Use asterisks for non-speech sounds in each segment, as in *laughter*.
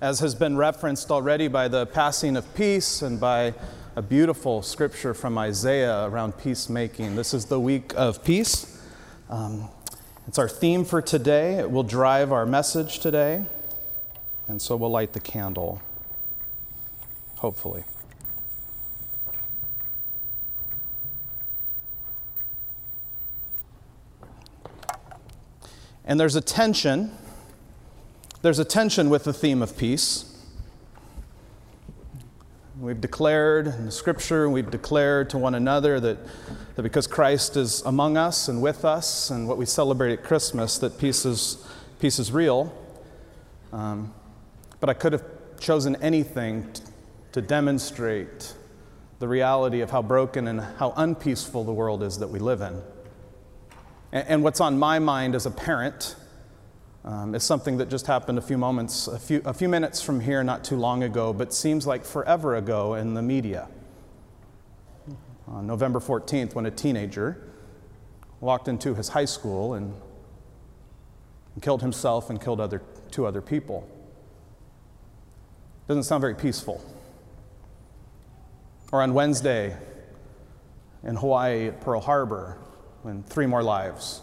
as has been referenced already by the passing of peace and by a beautiful scripture from Isaiah around peacemaking. This is the week of peace. Um, it's our theme for today. It will drive our message today. And so we'll light the candle, hopefully. And there's a tension. There's a tension with the theme of peace. We've declared in the scripture, we've declared to one another that, that because Christ is among us and with us, and what we celebrate at Christmas, that peace is, peace is real. Um, but I could have chosen anything t- to demonstrate the reality of how broken and how unpeaceful the world is that we live in. And what's on my mind as a parent um, is something that just happened a few moments, a few, a few minutes from here, not too long ago, but seems like forever ago in the media. On November 14th, when a teenager walked into his high school and, and killed himself and killed other, two other people. Doesn't sound very peaceful. Or on Wednesday in Hawaii at Pearl Harbor, when three more lives.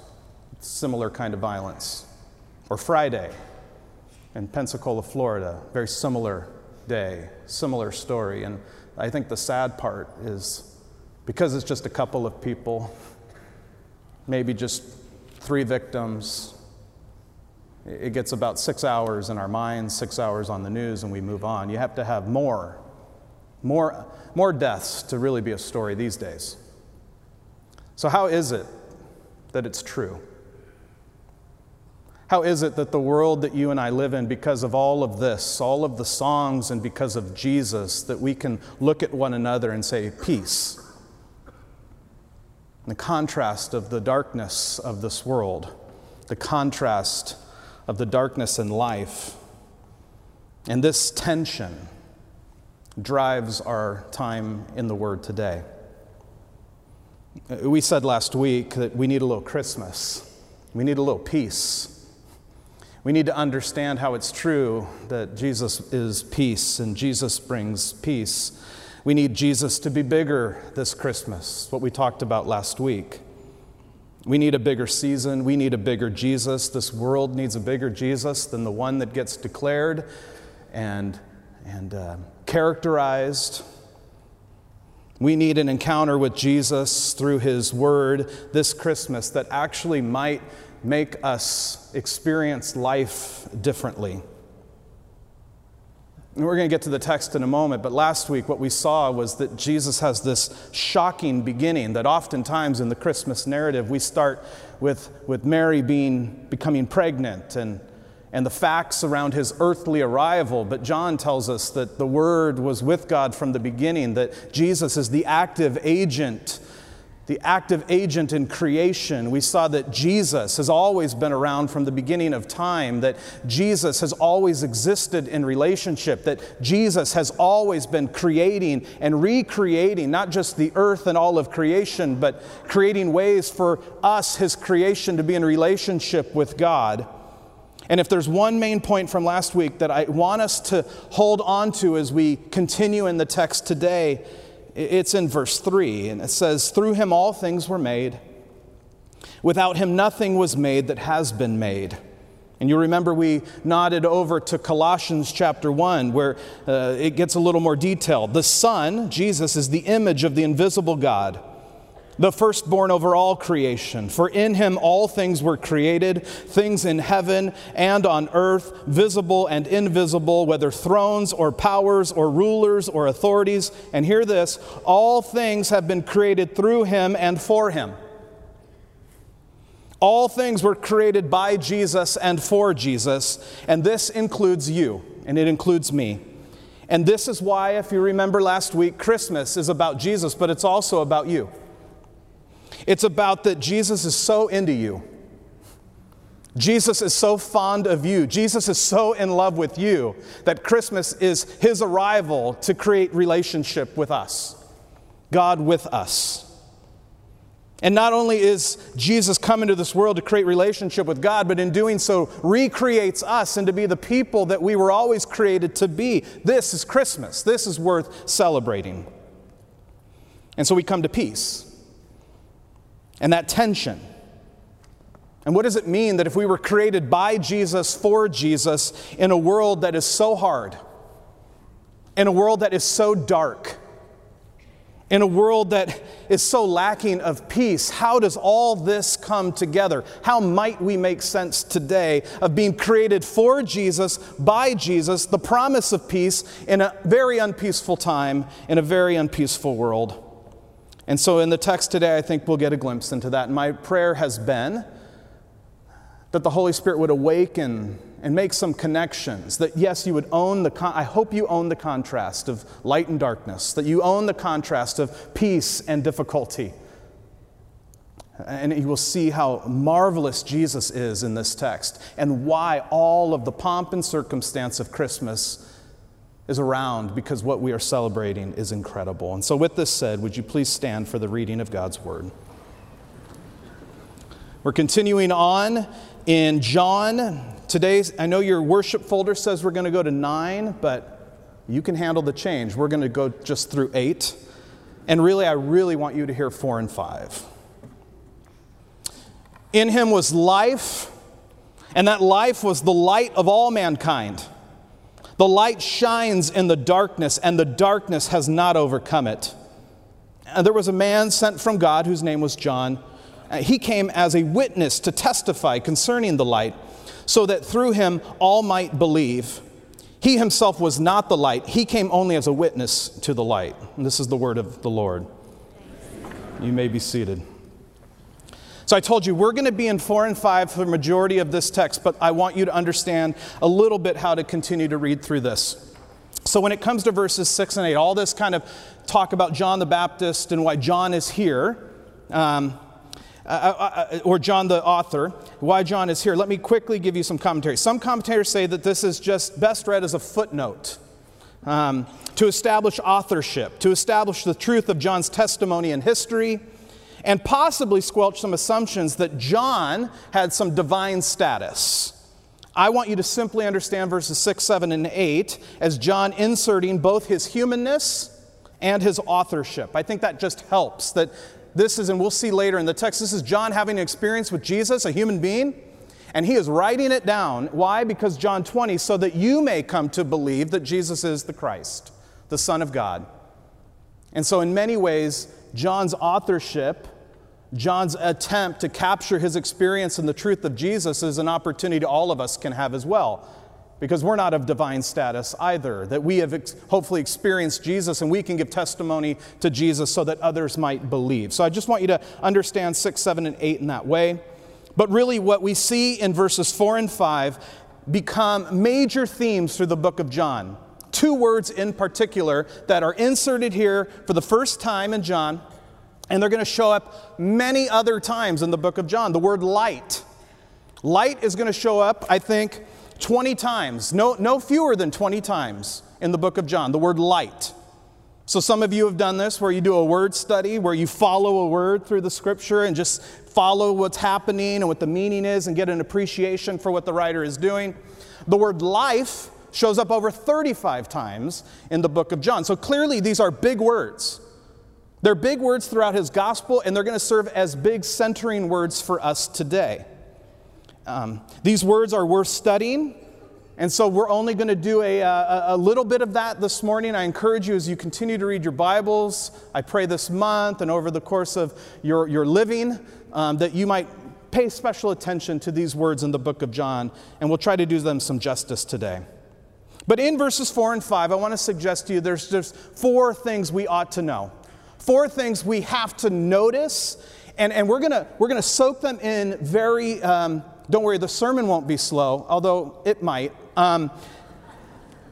Similar kind of violence. Or Friday in Pensacola, Florida, very similar day, similar story. And I think the sad part is because it's just a couple of people, maybe just three victims, it gets about six hours in our minds, six hours on the news, and we move on. You have to have more, more, more deaths to really be a story these days. So, how is it that it's true? How is it that the world that you and I live in, because of all of this, all of the songs, and because of Jesus, that we can look at one another and say, Peace? The contrast of the darkness of this world, the contrast of the darkness in life, and this tension drives our time in the Word today. We said last week that we need a little Christmas. We need a little peace. We need to understand how it's true that Jesus is peace and Jesus brings peace. We need Jesus to be bigger this Christmas, what we talked about last week. We need a bigger season. We need a bigger Jesus. This world needs a bigger Jesus than the one that gets declared and, and uh, characterized we need an encounter with Jesus through His Word this Christmas that actually might make us experience life differently. And we're going to get to the text in a moment, but last week what we saw was that Jesus has this shocking beginning that oftentimes in the Christmas narrative we start with, with Mary being, becoming pregnant and and the facts around his earthly arrival, but John tells us that the Word was with God from the beginning, that Jesus is the active agent, the active agent in creation. We saw that Jesus has always been around from the beginning of time, that Jesus has always existed in relationship, that Jesus has always been creating and recreating not just the earth and all of creation, but creating ways for us, his creation, to be in relationship with God. And if there's one main point from last week that I want us to hold on to as we continue in the text today, it's in verse 3. And it says, Through him all things were made. Without him nothing was made that has been made. And you remember we nodded over to Colossians chapter 1, where uh, it gets a little more detailed. The Son, Jesus, is the image of the invisible God the firstborn over all creation. For in him all things were created, things in heaven and on earth, visible and invisible, whether thrones or powers or rulers or authorities. And hear this all things have been created through him and for him. All things were created by Jesus and for Jesus, and this includes you, and it includes me. And this is why, if you remember last week, Christmas is about Jesus, but it's also about you. It's about that Jesus is so into you. Jesus is so fond of you. Jesus is so in love with you that Christmas is his arrival to create relationship with us, God with us. And not only is Jesus come into this world to create relationship with God, but in doing so recreates us and to be the people that we were always created to be. This is Christmas. This is worth celebrating. And so we come to peace. And that tension. And what does it mean that if we were created by Jesus, for Jesus, in a world that is so hard, in a world that is so dark, in a world that is so lacking of peace, how does all this come together? How might we make sense today of being created for Jesus, by Jesus, the promise of peace in a very unpeaceful time, in a very unpeaceful world? And so in the text today, I think we'll get a glimpse into that. My prayer has been that the Holy Spirit would awaken and make some connections. That yes, you would own the, con- I hope you own the contrast of light and darkness, that you own the contrast of peace and difficulty. And you will see how marvelous Jesus is in this text and why all of the pomp and circumstance of Christmas is around because what we are celebrating is incredible. And so, with this said, would you please stand for the reading of God's Word? We're continuing on in John. Today's, I know your worship folder says we're going to go to nine, but you can handle the change. We're going to go just through eight. And really, I really want you to hear four and five. In him was life, and that life was the light of all mankind. The light shines in the darkness, and the darkness has not overcome it. And there was a man sent from God whose name was John. Uh, he came as a witness to testify concerning the light, so that through him all might believe. He himself was not the light, he came only as a witness to the light. And this is the word of the Lord. You may be seated. So I told you we're going to be in 4 and 5 for the majority of this text, but I want you to understand a little bit how to continue to read through this. So when it comes to verses 6 and 8, all this kind of talk about John the Baptist and why John is here, um, uh, uh, uh, or John the author, why John is here, let me quickly give you some commentary. Some commentators say that this is just best read as a footnote. Um, to establish authorship, to establish the truth of John's testimony and history, and possibly squelch some assumptions that John had some divine status. I want you to simply understand verses 6, 7, and 8 as John inserting both his humanness and his authorship. I think that just helps. That this is, and we'll see later in the text, this is John having an experience with Jesus, a human being, and he is writing it down. Why? Because John 20, so that you may come to believe that Jesus is the Christ, the Son of God. And so, in many ways, John's authorship John's attempt to capture his experience and the truth of Jesus is an opportunity all of us can have as well. Because we're not of divine status either, that we have ex- hopefully experienced Jesus and we can give testimony to Jesus so that others might believe. So I just want you to understand 6, 7, and 8 in that way. But really, what we see in verses 4 and 5 become major themes through the book of John. Two words in particular that are inserted here for the first time in John and they're going to show up many other times in the book of John. The word light. Light is going to show up, I think, 20 times, no, no fewer than 20 times in the book of John. The word light. So, some of you have done this where you do a word study, where you follow a word through the scripture and just follow what's happening and what the meaning is and get an appreciation for what the writer is doing. The word life shows up over 35 times in the book of John. So, clearly, these are big words. They're big words throughout his gospel, and they're going to serve as big centering words for us today. Um, these words are worth studying, and so we're only going to do a, a, a, little bit of that this morning. I encourage you as you continue to read your Bibles, I pray this month and over the course of your, your living, um, that you might pay special attention to these words in the book of John, and we'll try to do them some justice today. But in verses 4 and 5, I want to suggest to you there's just four things we ought to know. Four things we have to notice, and, and we're going we're gonna soak them in very, um, don't worry, the sermon won't be slow, although it might. Um,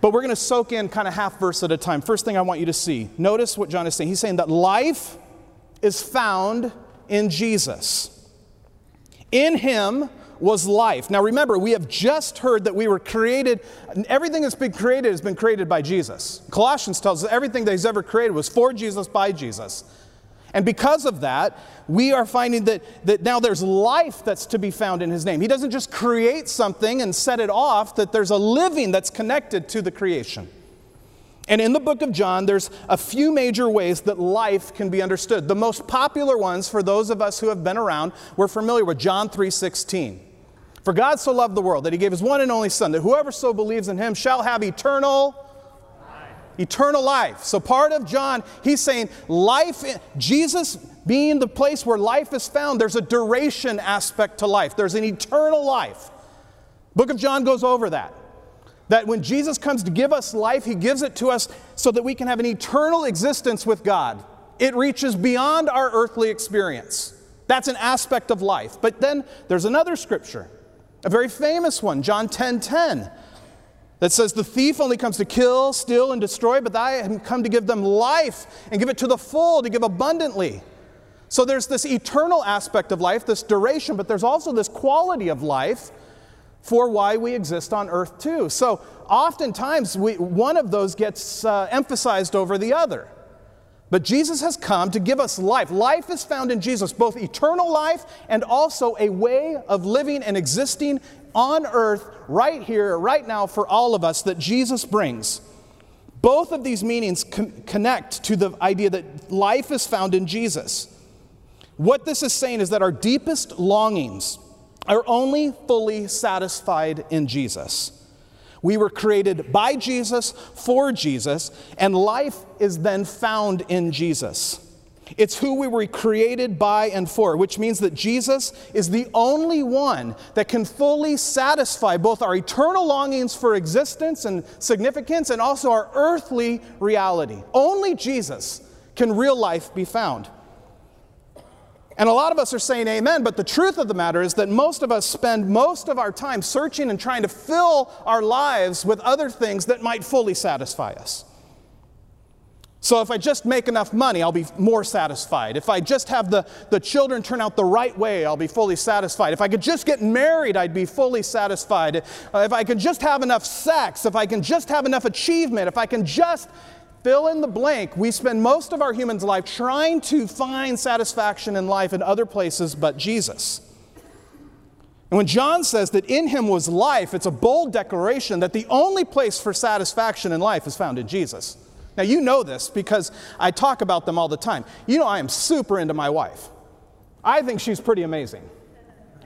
but we're to soak in kind of half verse at a time. First thing I want you to see notice what John is saying. He's saying that life is found in Jesus. In him, was life. Now remember, we have just heard that we were created, everything that's been created has been created by Jesus. Colossians tells us everything that he's ever created was for Jesus, by Jesus. And because of that, we are finding that, that now there's life that's to be found in his name. He doesn't just create something and set it off, that there's a living that's connected to the creation. And in the book of John, there's a few major ways that life can be understood. The most popular ones for those of us who have been around, we're familiar with John 3:16. For God so loved the world that he gave his one and only son that whoever so believes in him shall have eternal eternal life. So part of John, he's saying life Jesus being the place where life is found, there's a duration aspect to life. There's an eternal life. Book of John goes over that. That when Jesus comes to give us life, he gives it to us so that we can have an eternal existence with God. It reaches beyond our earthly experience. That's an aspect of life. But then there's another scripture, a very famous one, John 10 10, that says, The thief only comes to kill, steal, and destroy, but I have come to give them life and give it to the full, to give abundantly. So there's this eternal aspect of life, this duration, but there's also this quality of life for why we exist on earth too. So oftentimes we, one of those gets uh, emphasized over the other. But Jesus has come to give us life. Life is found in Jesus, both eternal life and also a way of living and existing on earth right here, right now, for all of us that Jesus brings. Both of these meanings con- connect to the idea that life is found in Jesus. What this is saying is that our deepest longings, are only fully satisfied in Jesus. We were created by Jesus, for Jesus, and life is then found in Jesus. It's who we were created by and for, which means that Jesus is the only one that can fully satisfy both our eternal longings for existence and significance and also our earthly reality. Only Jesus can real life be found. And a lot of us are saying amen, but the truth of the matter is that most of us spend most of our time searching and trying to fill our lives with other things that might fully satisfy us. So if I just make enough money, I'll be more satisfied. If I just have the, the children turn out the right way, I'll be fully satisfied. If I could just get married, I'd be fully satisfied. Uh, if I could just have enough sex, if I can just have enough achievement, if I can just fill in the blank. We spend most of our human's life trying to find satisfaction in life in other places but Jesus. And when John says that in him was life, it's a bold declaration that the only place for satisfaction in life is found in Jesus. Now, you know this because I talk about them all the time. You know, I am super into my wife. I think she's pretty amazing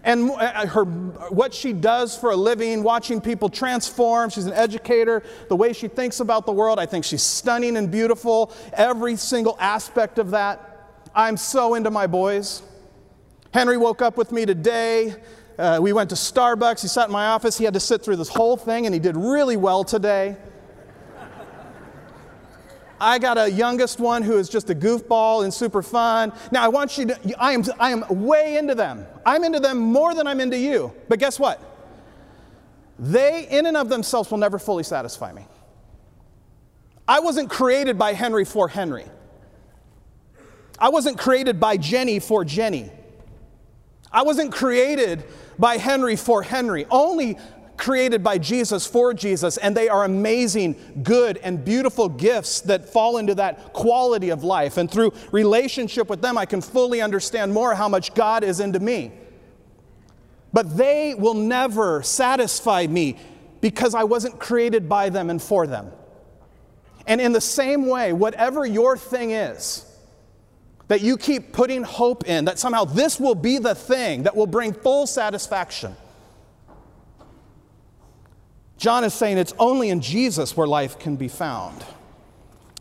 and uh, her, what she does for a living, watching people transform. She's an educator. The way she thinks about the world, I think she's stunning and beautiful. Every single aspect of that. I'm so into my boys. Henry woke up with me today. Uh, we went to Starbucks. He sat in my office. He had to sit through this whole thing, and he did really well today. I got a youngest one who is just a goofball and super fun. Now, I want you to, I am, I am way into them. I'm into them more than I'm into you. But guess what? They, in and of themselves, will never fully satisfy me. I wasn't created by Henry for Henry. I wasn't created by Jenny for Jenny. I wasn't created by Henry for Henry. Only created by Jesus for Jesus, and they are amazing, good, and beautiful gifts that fall into that quality of life. And through relationship with them, I can fully understand more how much God is into me. But they will never satisfy me because I wasn't created by them and for them. And in the same way, whatever your thing is, that you keep putting hope in, that somehow this will be the thing that will bring full satisfaction John is saying it's only in Jesus where life can be found.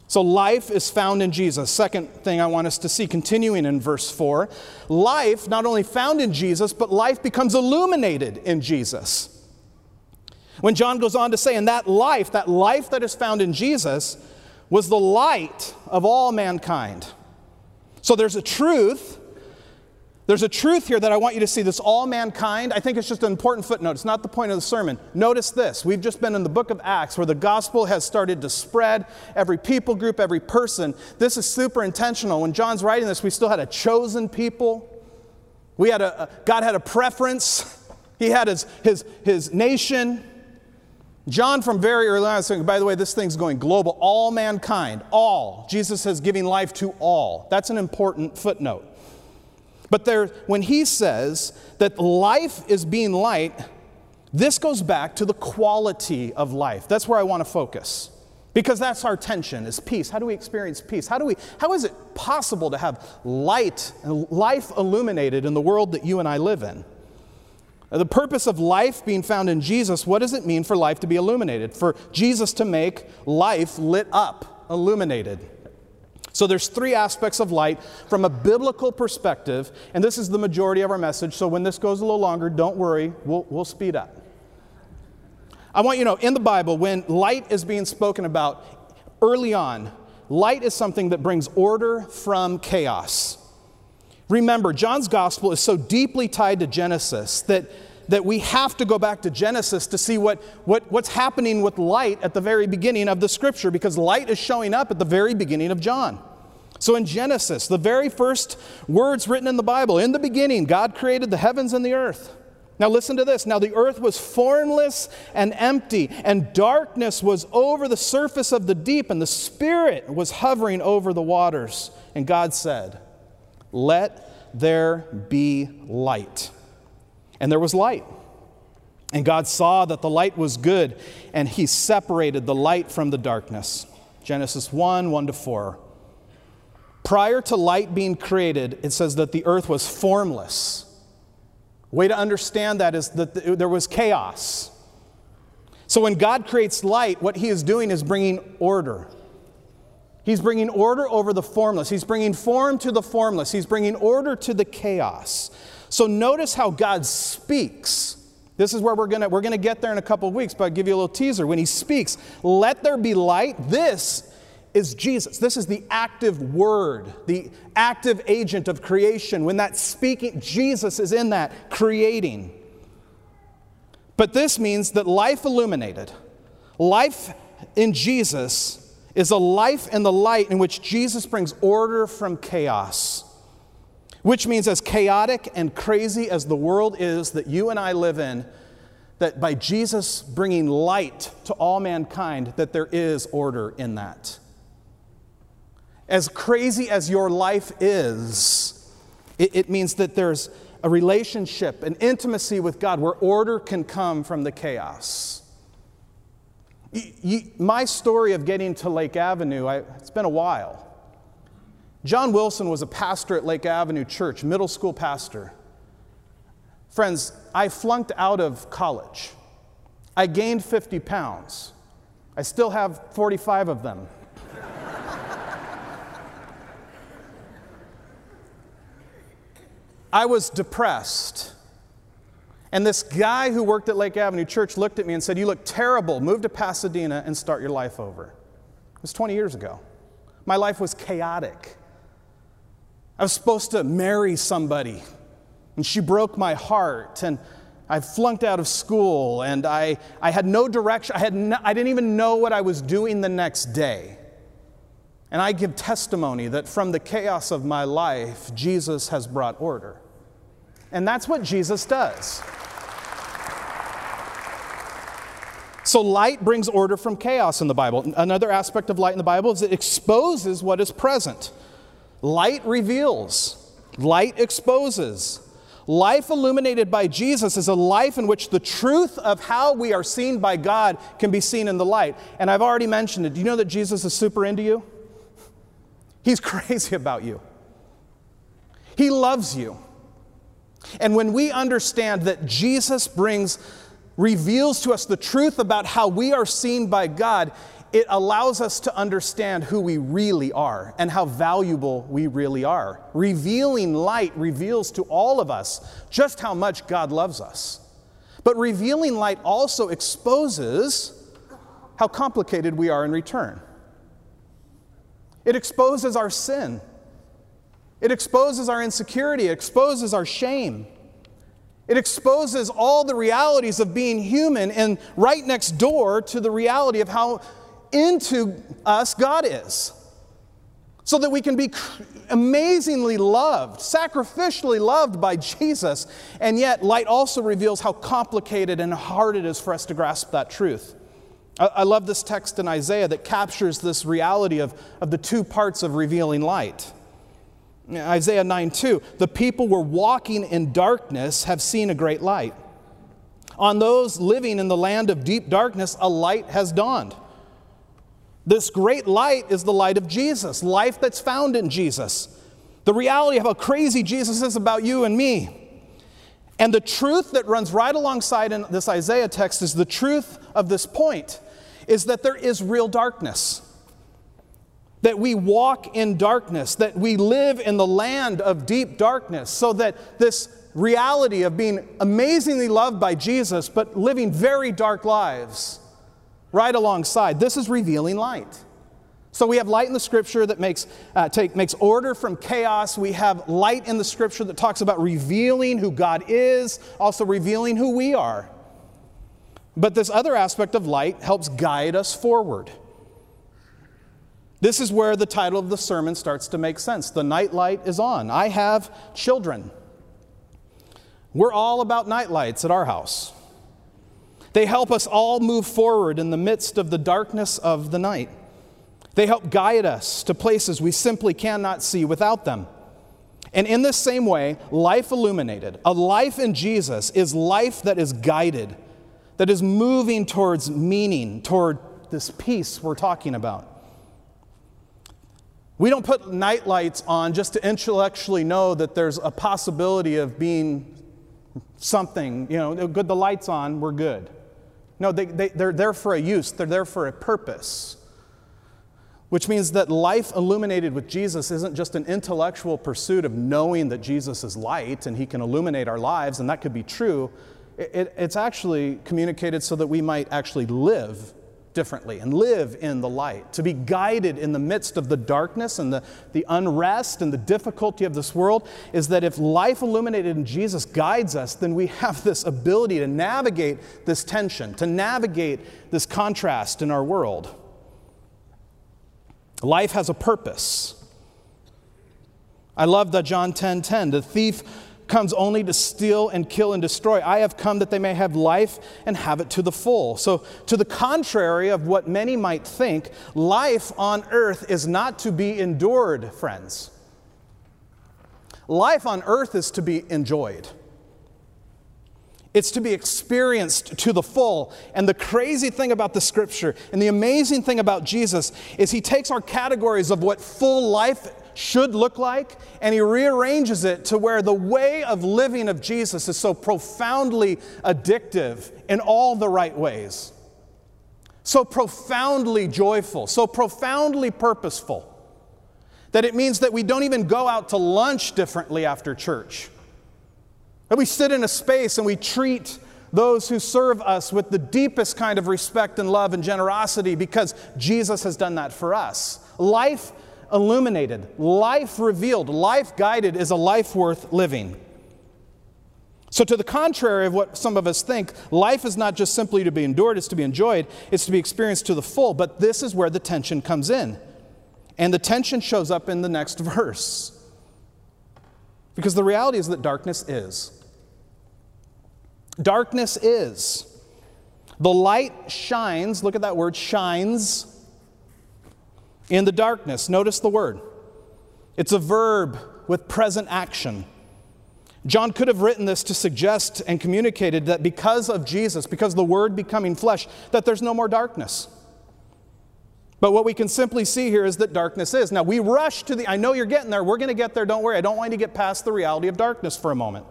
So, life is found in Jesus. Second thing I want us to see, continuing in verse 4 life not only found in Jesus, but life becomes illuminated in Jesus. When John goes on to say, and that life, that life that is found in Jesus, was the light of all mankind. So, there's a truth there's a truth here that I want you to see this all mankind. I think it's just an important footnote. It's not the point of the sermon. Notice this. We've just been in the book of Acts where the gospel has started to spread every people group, every person. This is super intentional. When John's writing this, we still had a chosen people. We had a, God had a preference. *laughs* He had his, his, his nation. John, from very early on, saying, by the way, this thing's going global, all mankind, all. Jesus is giving life to all. That's an important footnote. But there, when he says that life is being light, this goes back to the quality of life. That's where I want to focus. Because that's our tension is peace. How do we experience peace? How do we how is it possible to have light and life illuminated in the world that you and I live in? The purpose of life being found in Jesus, what does it mean for life to be illuminated? For Jesus to make life lit up, illuminated. So there's three aspects of light from a biblical perspective, and this is the majority of our message. So when this goes a little longer, don't worry, we'll, we'll speed up. I want you to know in the Bible, when light is being spoken about early on, light is something that brings order from chaos. Remember, John's gospel is so deeply tied to Genesis that, that we have to go back to Genesis to see what, what, what's happening with light at the very beginning of the scripture, because light is showing up at the very beginning of John. So in Genesis, the very first words written in the Bible, in the beginning, God created the heavens and the earth. Now listen to this. Now the earth was formless and empty, and darkness was over the surface of the deep, and the Spirit was hovering over the waters. And God said, let there be light. And there was light. And God saw that the light was good, and He separated the light from the darkness. Genesis 1 1 to 4. Prior to light being created, it says that the earth was formless. Way to understand that is that there was chaos. So when God creates light, what He is doing is bringing order. He's bringing order over the formless. He's bringing form to the formless. He's bringing order to the chaos. So notice how God speaks. This is where we're going to we're going to get there in a couple of weeks, but I'll give you a little teaser. When he speaks, let there be light, this is Jesus. This is the active word, the active agent of creation. When that speaking, Jesus is in that creating. But this means that life illuminated, life in Jesus is a life in the light in which Jesus brings order from chaos. Which means, as chaotic and crazy as the world is that you and I live in, that by Jesus bringing light to all mankind, that there is order in that. As crazy as your life is, it, it means that there's a relationship, an intimacy with God where order can come from the chaos my story of getting to Lake Avenue, I, it's been a while. John Wilson was a pastor at Lake Avenue Church, middle school pastor. Friends, I flunked out of college. I gained 50 pounds. I still have 45 of them. I was depressed. And this guy who worked at Lake Avenue Church looked at me and said, You look terrible. Move to Pasadena and start your life over. It was 20 years ago. My life was chaotic. I was supposed to marry somebody, and she broke my heart. And I flunked out of school, and I, I had no direction. I, had no, I didn't even know what I was doing the next day. And I give testimony that from the chaos of my life, Jesus has brought order. And that's what Jesus does. So, light brings order from chaos in the Bible. Another aspect of light in the Bible is it exposes what is present. Light reveals, light exposes. Life illuminated by Jesus is a life in which the truth of how we are seen by God can be seen in the light. And I've already mentioned it. Do you know that Jesus is super into you? He's *laughs* crazy about you. He loves you. And when we understand that Jesus brings, reveals to us the truth about how we are seen by God, it allows us to understand who we really are and how valuable we really are. Revealing light reveals to all of us just how much God loves us. But revealing light also exposes how complicated we are in return. It exposes our sin. It exposes our insecurity, it exposes our shame. It exposes all the realities of being human and right next door to the reality of how into us God is. So that we can be amazingly loved, sacrificially loved by Jesus. And yet, light also reveals how complicated and hard it is for us to grasp that truth. I, love this text in Isaiah that captures this reality of, of the two parts of revealing light. Isaiah 9 2, the people were walking in darkness have seen a great light. On those living in the land of deep darkness, a light has dawned. This great light is the light of Jesus, life that's found in Jesus. The reality of how crazy Jesus is about you and me. And the truth that runs right alongside in this Isaiah text is the truth of this point is that there is real darkness. That we walk in darkness, that we live in the land of deep darkness, so that this reality of being amazingly loved by Jesus, but living very dark lives right alongside. This is revealing light. So we have light in the scripture that makes, uh, take, makes order from chaos. We have light in the scripture that talks about revealing who God is, also revealing who we are. But this other aspect of light helps guide us forward. This is where the title of the sermon starts to make sense. The night light is on. I have children. We're all about night lights at our house. They help us all move forward in the midst of the darkness of the night. They help guide us to places we simply cannot see without them. And in this same way, life illuminated, a life in Jesus, is life that is guided, that is moving towards meaning, toward this peace we're talking about. We don't put night lights on just to intellectually know that there's a possibility of being something, you know, good, the light's on, we're good. No, they, they, they're there for a use, they're there for a purpose. Which means that life illuminated with Jesus isn't just an intellectual pursuit of knowing that Jesus is light and he can illuminate our lives, and that could be true. It, it, it's actually communicated so that we might actually live differently and live in the light, to be guided in the midst of the darkness and the, the unrest and the difficulty of this world, is that if life illuminated in Jesus guides us, then we have this ability to navigate this tension, to navigate this contrast in our world. Life has a purpose. I love the John 10 10. The thief comes only to steal and kill and destroy. I have come that they may have life and have it to the full. So, to the contrary of what many might think, life on earth is not to be endured, friends. Life on earth is to be enjoyed. It's to be experienced to the full. And the crazy thing about the scripture and the amazing thing about Jesus is he takes our categories of what full life should look like, and he rearranges it to where the way of living of Jesus is so profoundly addictive in all the right ways, so profoundly joyful, so profoundly purposeful, that it means that we don't even go out to lunch differently after church. That we sit in a space and we treat those who serve us with the deepest kind of respect and love and generosity because Jesus has done that for us. Life illuminated, life revealed, life guided is a life worth living. So, to the contrary of what some of us think, life is not just simply to be endured, it's to be enjoyed, it's to be experienced to the full. But this is where the tension comes in. And the tension shows up in the next verse. Because the reality is that darkness is. Darkness is. The light shines, look at that word, shines in the darkness. Notice the word. It's a verb with present action. John could have written this to suggest and communicated that because of Jesus, because the Word becoming flesh, that there's no more darkness. But what we can simply see here is that darkness is. Now, we rush to the, I know you're getting there, we're going to get there, don't worry. I don't want you to get past the reality of darkness for a moment.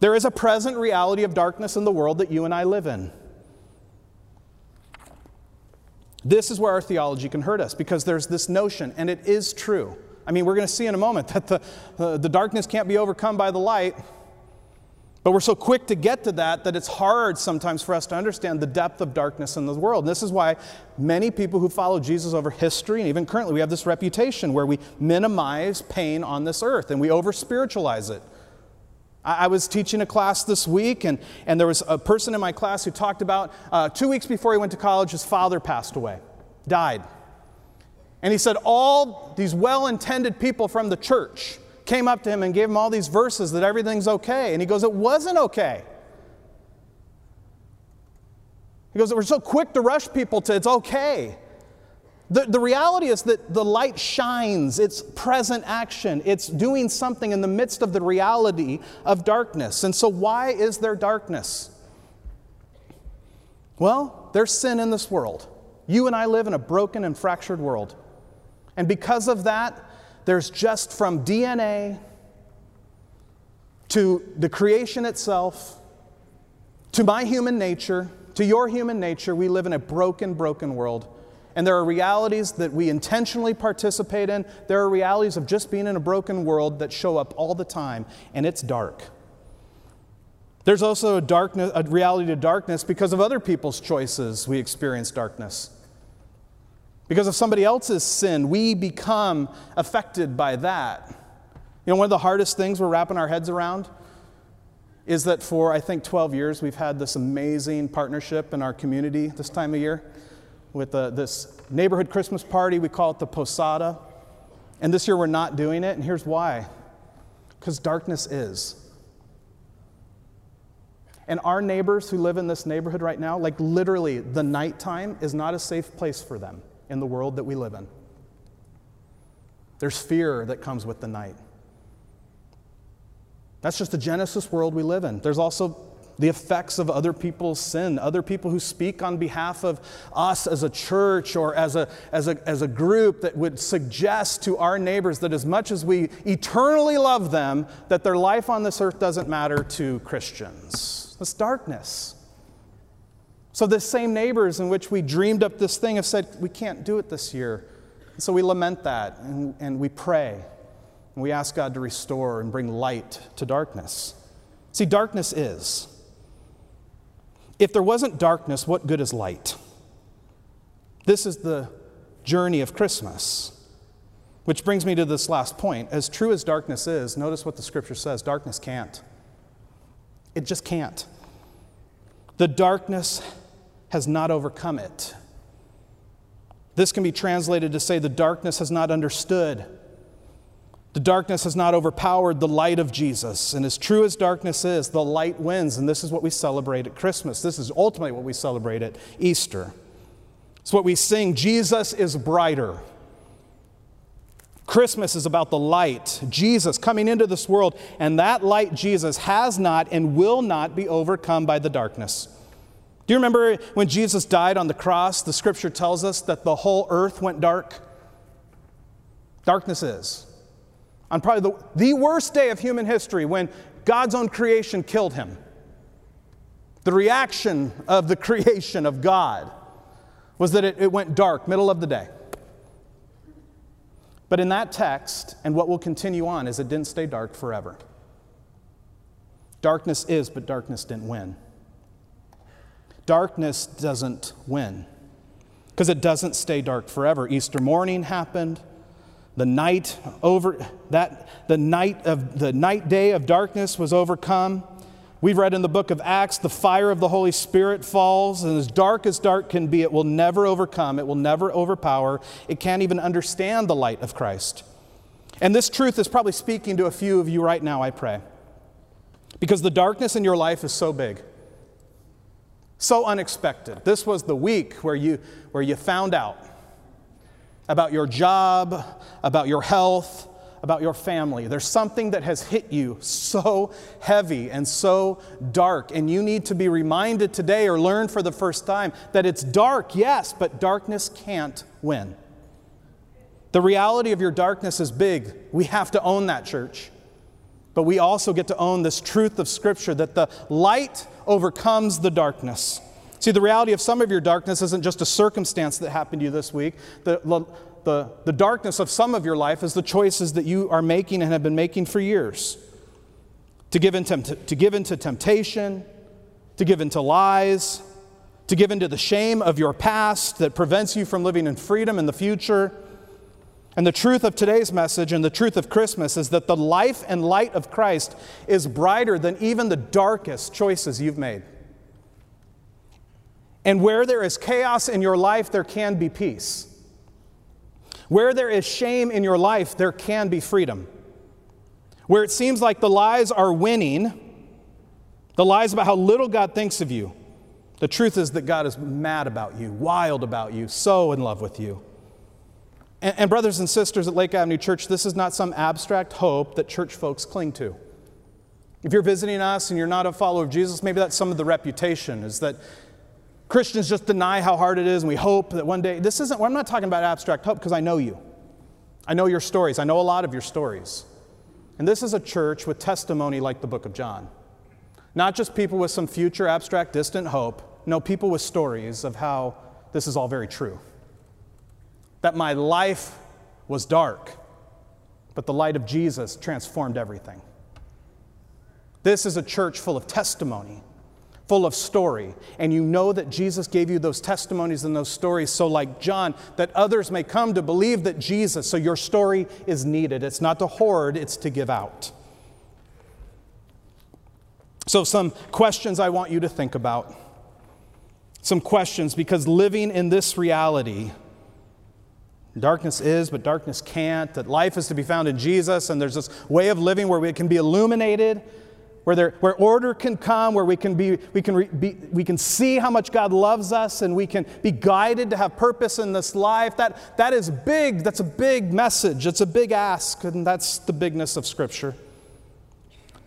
There is a present reality of darkness in the world that you and I live in. This is where our theology can hurt us because there's this notion, and it is true. I mean, we're going to see in a moment that the, the darkness can't be overcome by the light. But we're so quick to get to that that it's hard sometimes for us to understand the depth of darkness in the world. And this is why many people who follow Jesus over history, and even currently, we have this reputation where we minimize pain on this earth and we over spiritualize it. I was teaching a class this week, and, and there was a person in my class who talked about uh, two weeks before he went to college, his father passed away, died. And he said, All these well intended people from the church came up to him and gave him all these verses that everything's okay. And he goes, It wasn't okay. He goes, We're so quick to rush people to it's okay. The, the reality is that the light shines, it's present action, it's doing something in the midst of the reality of darkness. And so, why is there darkness? Well, there's sin in this world. You and I live in a broken and fractured world. And because of that, there's just from DNA to the creation itself, to my human nature, to your human nature, we live in a broken, broken world. And there are realities that we intentionally participate in. There are realities of just being in a broken world that show up all the time, and it's dark. There's also a, darkness, a reality to darkness because of other people's choices, we experience darkness. Because of somebody else's sin, we become affected by that. You know, one of the hardest things we're wrapping our heads around is that for, I think, 12 years, we've had this amazing partnership in our community this time of year with uh, this neighborhood Christmas party. We call it the Posada. And this year we're not doing it, and here's why because darkness is. And our neighbors who live in this neighborhood right now, like literally, the nighttime is not a safe place for them in the world that we live in. There's fear that comes with the night. That's just the Genesis world we live in. There's also the effects of other people's sin, other people who speak on behalf of us as a church or as a, as, a, as a group that would suggest to our neighbors that as much as we eternally love them, that their life on this earth doesn't matter to Christians. That's darkness. So, the same neighbors in which we dreamed up this thing have said, we can't do it this year. And so we lament that and, and we pray. And we ask God to restore and bring light to darkness. See, darkness is. If there wasn't darkness, what good is light? This is the journey of Christmas. Which brings me to this last point. As true as darkness is, notice what the scripture says darkness can't. It just can't. The darkness has not overcome it. This can be translated to say the darkness has not understood. The darkness has not overpowered the light of Jesus. And as true as darkness is, the light wins. And this is what we celebrate at Christmas. This is ultimately what we celebrate at Easter. It's what we sing Jesus is brighter. Christmas is about the light, Jesus coming into this world, and that light, Jesus, has not and will not be overcome by the darkness. Do you remember when Jesus died on the cross? The scripture tells us that the whole earth went dark. Darkness is. On probably the, the worst day of human history, when God's own creation killed him, the reaction of the *laughs* creation of God was that it, it went dark, middle of the day. But in that text, and what will continue on, is it didn't stay dark forever. Darkness is, but darkness didn't win. Darkness doesn't win because it doesn't stay dark forever. Easter morning happened. The night over that the night of the night day of darkness was overcome. We've read in the book of Acts the fire of the Holy Spirit falls, and as dark as dark can be, it will never overcome, it will never overpower. It can't even understand the light of Christ. And this truth is probably speaking to a few of you right now, I pray. Because the darkness in your life is so big. So unexpected. This was the week where you, where you found out about your job, about your health, about your family. There's something that has hit you so heavy and so dark, and you need to be reminded today or learn for the first time that it's dark, yes, but darkness can't win. The reality of your darkness is big. We have to own that, church. But we also get to own this truth of Scripture that the light overcomes the darkness. See, the reality of some of your darkness isn't just a circumstance that happened to you this week. The, the, the darkness of some of your life is the choices that you are making and have been making for years. To give, into, to give into temptation, to give into lies, to give into the shame of your past that prevents you from living in freedom in the future and the truth of today's message and the truth of Christmas is that the life and light of Christ is brighter than even the darkest choices you've made. And where there is chaos in your life, there can be peace. Where there is shame in your life, there can be freedom. Where it seems like the lies are winning, the lies about how little God thinks of you, The truth is that God is mad about you, wild about you, so in love with you. And, and, brothers and sisters at Lake Avenue Church, this is not some abstract hope that church folks cling to. If you're visiting us and you're not a follower of Jesus, maybe that's some of the reputation is that Christians just deny how hard it is and we hope that one day. This isn't, well, I'm not talking about abstract hope because I know you. I know your stories. I know a lot of your stories. And this is a church with testimony like the book of John. Not just people with some future abstract, distant hope. No, people with stories of how this is all very true. That my life was dark, but the light of Jesus transformed everything. This is a church full of testimony full of story. And you know that Jesus gave you those testimonies and those stories so, like John, that others may come to believe that Jesus, so your story is needed. It's not to hoard, it's to give out. So, some questions I want you to think about. Some questions because living in this reality, darkness is, but darkness can't, that life is to be found in Jesus, and there's this way of living where we can be illuminated where, there, where order can come, where we can, be, we, can re, be, we can see how much God loves us and we can be guided to have purpose in this life. That, that is big. That's a big message. It's a big ask, and that's the bigness of Scripture.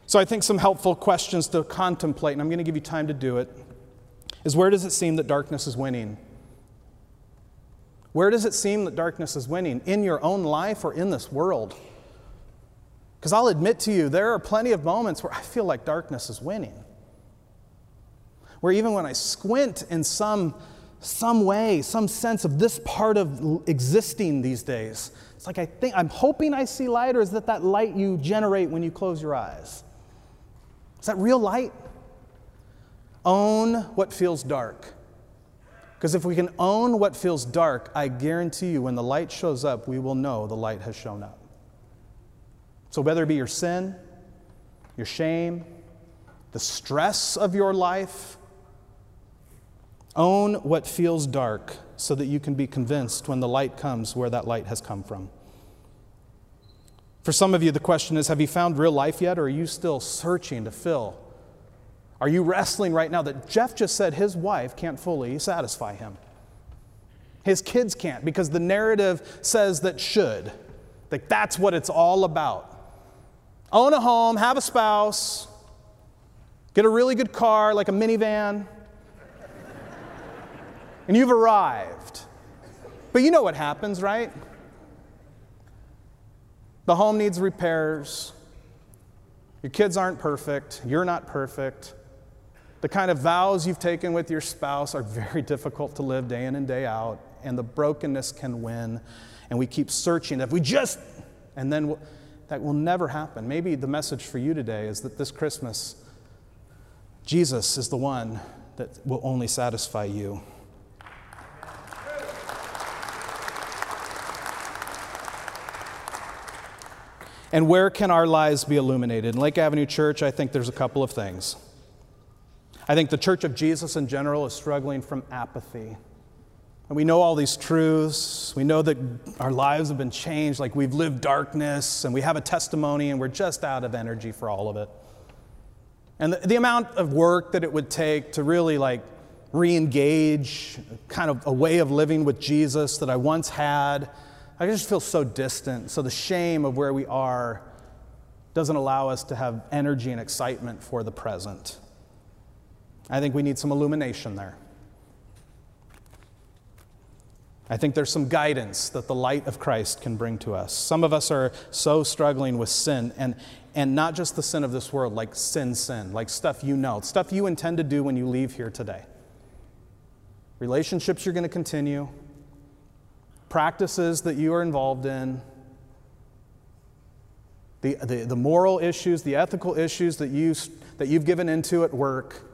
So I think some helpful questions to contemplate, and I'm going to give you time to do it, is where does it seem that darkness is winning? Where does it seem that darkness is winning? In your own life or in this world? Because I'll admit to you, there are plenty of moments where I feel like darkness is winning. Where even when I squint in some, some way, some sense of this part of existing these days, it's like I think, I'm hoping I see light, or is that that light you generate when you close your eyes? Is that real light? Own what feels dark. Because if we can own what feels dark, I guarantee you when the light shows up, we will know the light has shown up. So, whether it be your sin, your shame, the stress of your life, own what feels dark so that you can be convinced when the light comes where that light has come from. For some of you, the question is have you found real life yet, or are you still searching to fill? Are you wrestling right now that Jeff just said his wife can't fully satisfy him? His kids can't because the narrative says that should. Like that's what it's all about own a home, have a spouse, get a really good car like a minivan, and you've arrived. But you know what happens, right? The home needs repairs. Your kids aren't perfect. You're not perfect. The kind of vows you've taken with your spouse are very difficult to live day in and day out, and the brokenness can win. And we keep searching. If we just, and then we'll, that will never happen. Maybe the message for you today is that this Christmas, Jesus is the one that will only satisfy you. And where can our lives be illuminated? In Lake Avenue Church, I think there's a couple of things. I think the Church of Jesus in general is struggling from apathy. And we know all these truths. We know that our lives have been changed, like we've lived darkness, and we have a testimony, and we're just out of energy for all of it. And the, the amount of work that it would take to really like re engage kind of a way of living with Jesus that I once had, I just feel so distant. So the shame of where we are doesn't allow us to have energy and excitement for the present. I think we need some illumination there. I think there's some guidance that the light of Christ can bring to us. Some of us are so struggling with sin, and, and not just the sin of this world, like sin, sin, like stuff you know, stuff you intend to do when you leave here today. Relationships you're going to continue, practices that you are involved in, the, the, the moral issues, the ethical issues that, you, that you've given into at work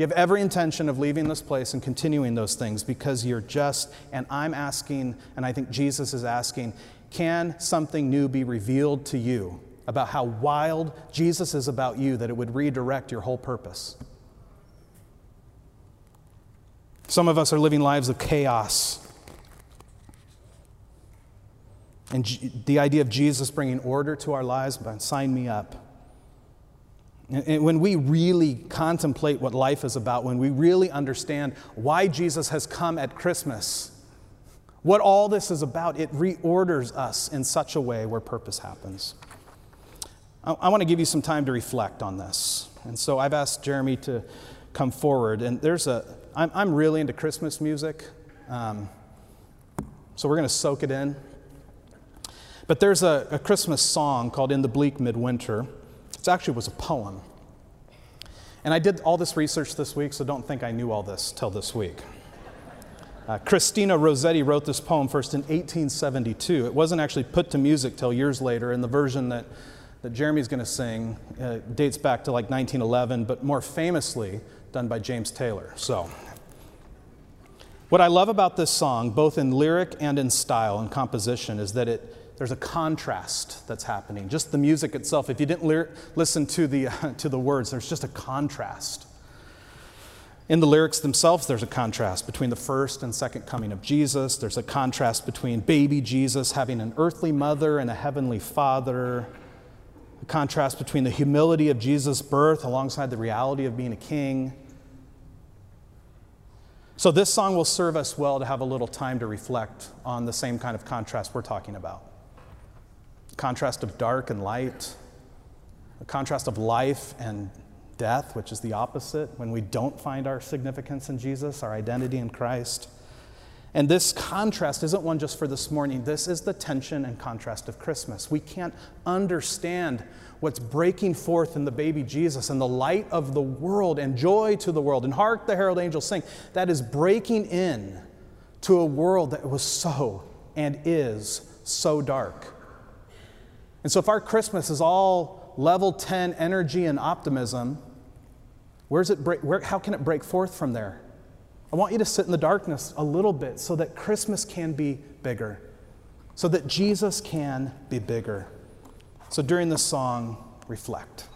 you have every intention of leaving this place and continuing those things because you're just, and I'm asking, and I think Jesus is asking, can something new be revealed to you about how wild Jesus is about you that it would redirect your whole purpose? Some of us are living lives of chaos. And the idea of Jesus bringing order to our lives, sign me up. And when we really contemplate what life is about, when we really understand why Jesus has come at Christmas, what all this is about, it reorders us in such a way where purpose happens. I, I want to give you some time to reflect on this. And so I've asked Jeremy to come forward. And there's a, I'm, I'm really into Christmas music. Um, so we're going to soak it in. But there's a, a Christmas song called In the Bleak Midwinter. It actually was a poem. And I did all this research this week, so don't think I knew all this till this week. Uh, Christina Rossetti wrote this poem first in 1872. It wasn't actually put to music till years later, and the version that, that Jeremy's going to sing uh, dates back to like 1911, but more famously done by James Taylor. So, what I love about this song, both in lyric and in style and composition, is that it there's a contrast that's happening. Just the music itself, if you didn't le- listen to the, uh, *laughs* to the words, there's just a contrast. In the lyrics themselves, there's a contrast between the first and second coming of Jesus. There's a contrast between baby Jesus having an earthly mother and a heavenly father. A contrast between the humility of Jesus' birth alongside the reality of being a king. So, this song will serve us well to have a little time to reflect on the same kind of contrast we're talking about contrast of dark and light, a contrast of life and death, which is the opposite when we don't find our significance in Jesus, our identity in Christ. And this contrast isn't one just for this morning. This is the tension and contrast of Christmas. We can't understand what's breaking forth in the baby Jesus and the light of the world and joy to the world. And hark the herald angels sing. That is breaking in to a world that was so and is so dark. And so, if our Christmas is all level 10 energy and optimism, where's it break, where, how can it break forth from there? I want you to sit in the darkness a little bit so that Christmas can be bigger, so that Jesus can be bigger. So, during this song, reflect.